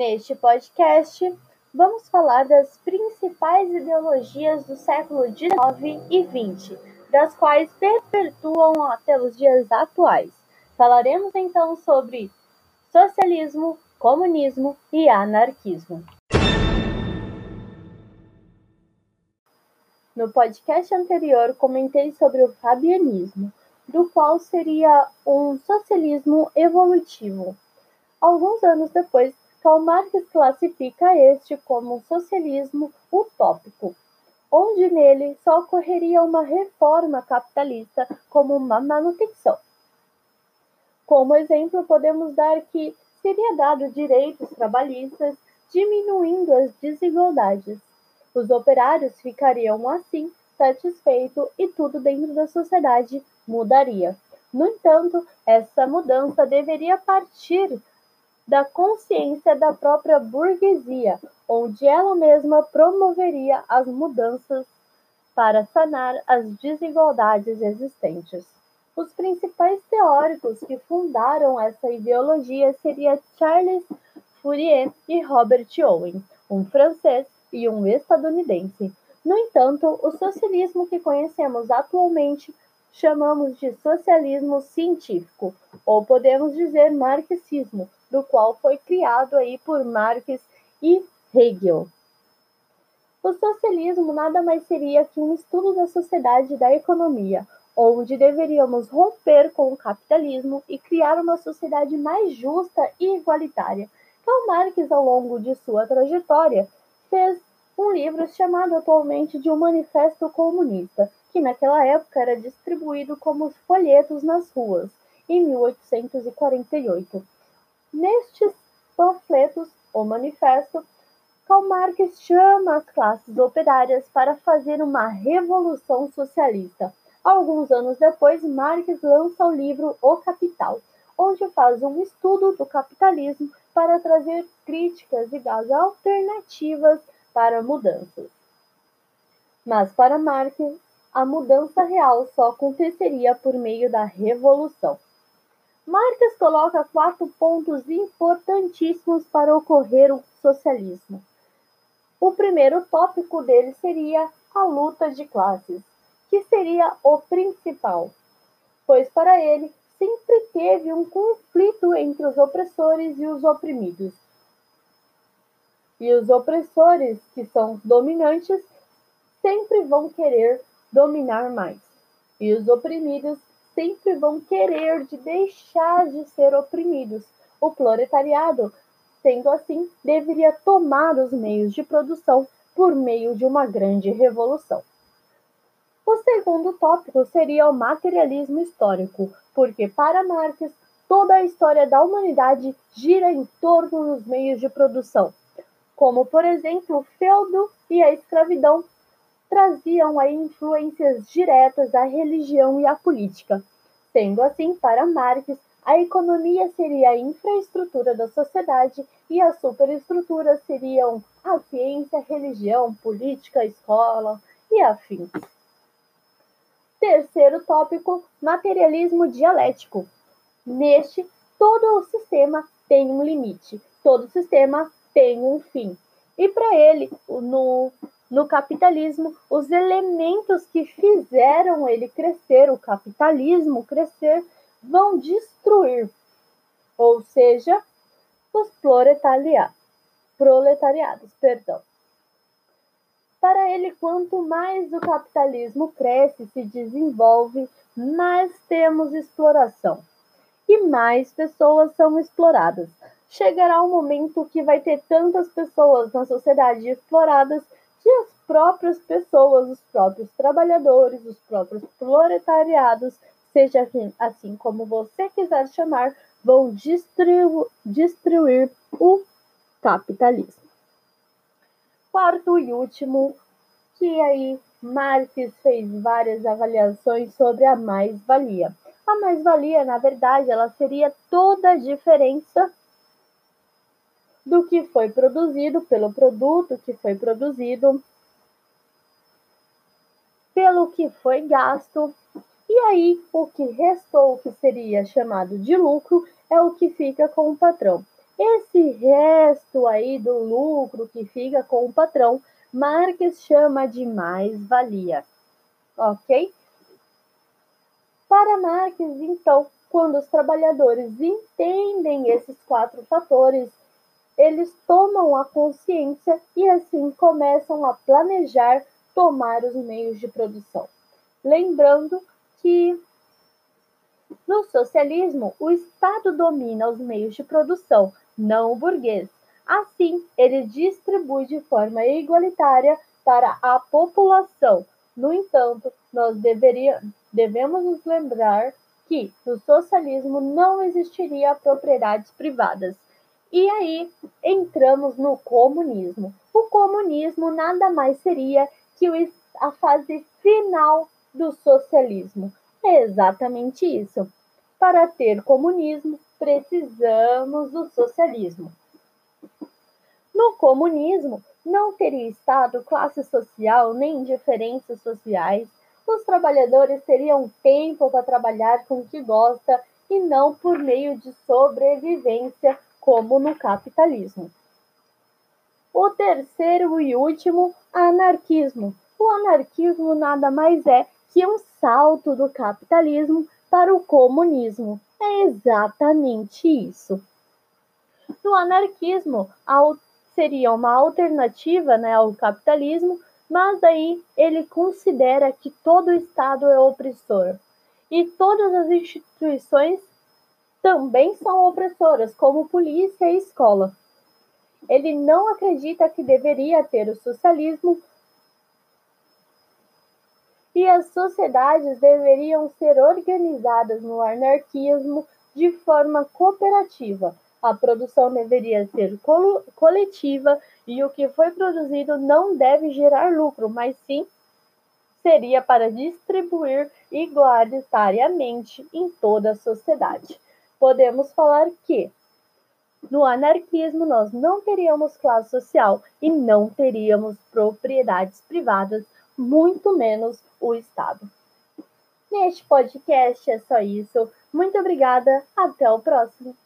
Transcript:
Neste podcast, vamos falar das principais ideologias do século XIX e XX, das quais perpetuam até os dias atuais. Falaremos então sobre socialismo, comunismo e anarquismo. No podcast anterior, comentei sobre o fabianismo, do qual seria um socialismo evolutivo. Alguns anos depois, Karl Marx classifica este como um socialismo utópico, onde nele só ocorreria uma reforma capitalista como uma manutenção. Como exemplo, podemos dar que seria dado direitos trabalhistas, diminuindo as desigualdades. Os operários ficariam assim satisfeitos e tudo dentro da sociedade mudaria. No entanto, essa mudança deveria partir da consciência da própria burguesia, onde ela mesma promoveria as mudanças para sanar as desigualdades existentes. Os principais teóricos que fundaram essa ideologia seriam Charles Fourier e Robert Owen, um francês e um estadunidense. No entanto, o socialismo que conhecemos atualmente chamamos de socialismo científico, ou podemos dizer marxismo, do qual foi criado aí por Marx e Hegel. O socialismo nada mais seria que um estudo da sociedade e da economia, onde deveríamos romper com o capitalismo e criar uma sociedade mais justa e igualitária. Karl Marx, ao longo de sua trajetória, fez um livro chamado atualmente de O Manifesto Comunista, que naquela época era distribuído como folhetos nas ruas, em 1848. Nestes panfletos, o manifesto, Karl Marx chama as classes operárias para fazer uma revolução socialista. Alguns anos depois, Marx lança o livro O Capital, onde faz um estudo do capitalismo para trazer críticas e das alternativas para mudanças. Mas para Marx, a mudança real só aconteceria por meio da revolução. Marx coloca quatro pontos importantíssimos para ocorrer o socialismo. O primeiro tópico dele seria a luta de classes, que seria o principal, pois para ele sempre teve um conflito entre os opressores e os oprimidos. E os opressores, que são os dominantes, sempre vão querer dominar mais. E os oprimidos sempre vão querer de deixar de ser oprimidos. O proletariado, sendo assim, deveria tomar os meios de produção por meio de uma grande revolução. O segundo tópico seria o materialismo histórico, porque para Marx toda a história da humanidade gira em torno dos meios de produção, como por exemplo o feudo e a escravidão traziam aí influências diretas da religião e a política. Sendo assim, para Marx, a economia seria a infraestrutura da sociedade e as superestruturas seriam a ciência, religião, política, escola e afins. Terceiro tópico: materialismo dialético. Neste, todo o sistema tem um limite, todo sistema tem um fim. E para ele, no no capitalismo, os elementos que fizeram ele crescer, o capitalismo crescer, vão destruir, ou seja, os proletariados, proletariados, perdão. Para ele, quanto mais o capitalismo cresce, se desenvolve, mais temos exploração e mais pessoas são exploradas. Chegará um momento que vai ter tantas pessoas na sociedade exploradas que as próprias pessoas, os próprios trabalhadores, os próprios proletariados, seja assim, assim como você quiser chamar, vão destruir, destruir o capitalismo. Quarto e último, que aí Marx fez várias avaliações sobre a mais-valia. A mais-valia, na verdade, ela seria toda a diferença do que foi produzido, pelo produto que foi produzido, pelo que foi gasto, e aí o que restou, que seria chamado de lucro, é o que fica com o patrão. Esse resto aí do lucro que fica com o patrão, Marx chama de mais-valia. Ok? Para Marx, então, quando os trabalhadores entendem esses quatro fatores, eles tomam a consciência e assim começam a planejar tomar os meios de produção. Lembrando que no socialismo, o Estado domina os meios de produção, não o burguês. Assim, ele distribui de forma igualitária para a população. No entanto, nós deveria, devemos nos lembrar que no socialismo não existiria propriedades privadas. E aí entramos no comunismo. O comunismo nada mais seria que a fase final do socialismo. É exatamente isso. Para ter comunismo, precisamos do socialismo. No comunismo, não teria Estado, classe social, nem diferenças sociais. Os trabalhadores teriam tempo para trabalhar com o que gosta e não por meio de sobrevivência, como no capitalismo. O terceiro e último, anarquismo. O anarquismo nada mais é que um salto do capitalismo para o comunismo. É exatamente isso. No anarquismo, seria uma alternativa né, ao capitalismo, mas aí ele considera que todo Estado é opressor e todas as instituições também são opressoras, como polícia e escola. Ele não acredita que deveria ter o socialismo e as sociedades deveriam ser organizadas no anarquismo de forma cooperativa. A produção deveria ser coletiva e o que foi produzido não deve gerar lucro, mas sim seria para distribuir igualitariamente em toda a sociedade. Podemos falar que no anarquismo nós não teríamos classe social e não teríamos propriedades privadas muito menos o Estado. Neste podcast é só isso. Muito obrigada. Até o próximo.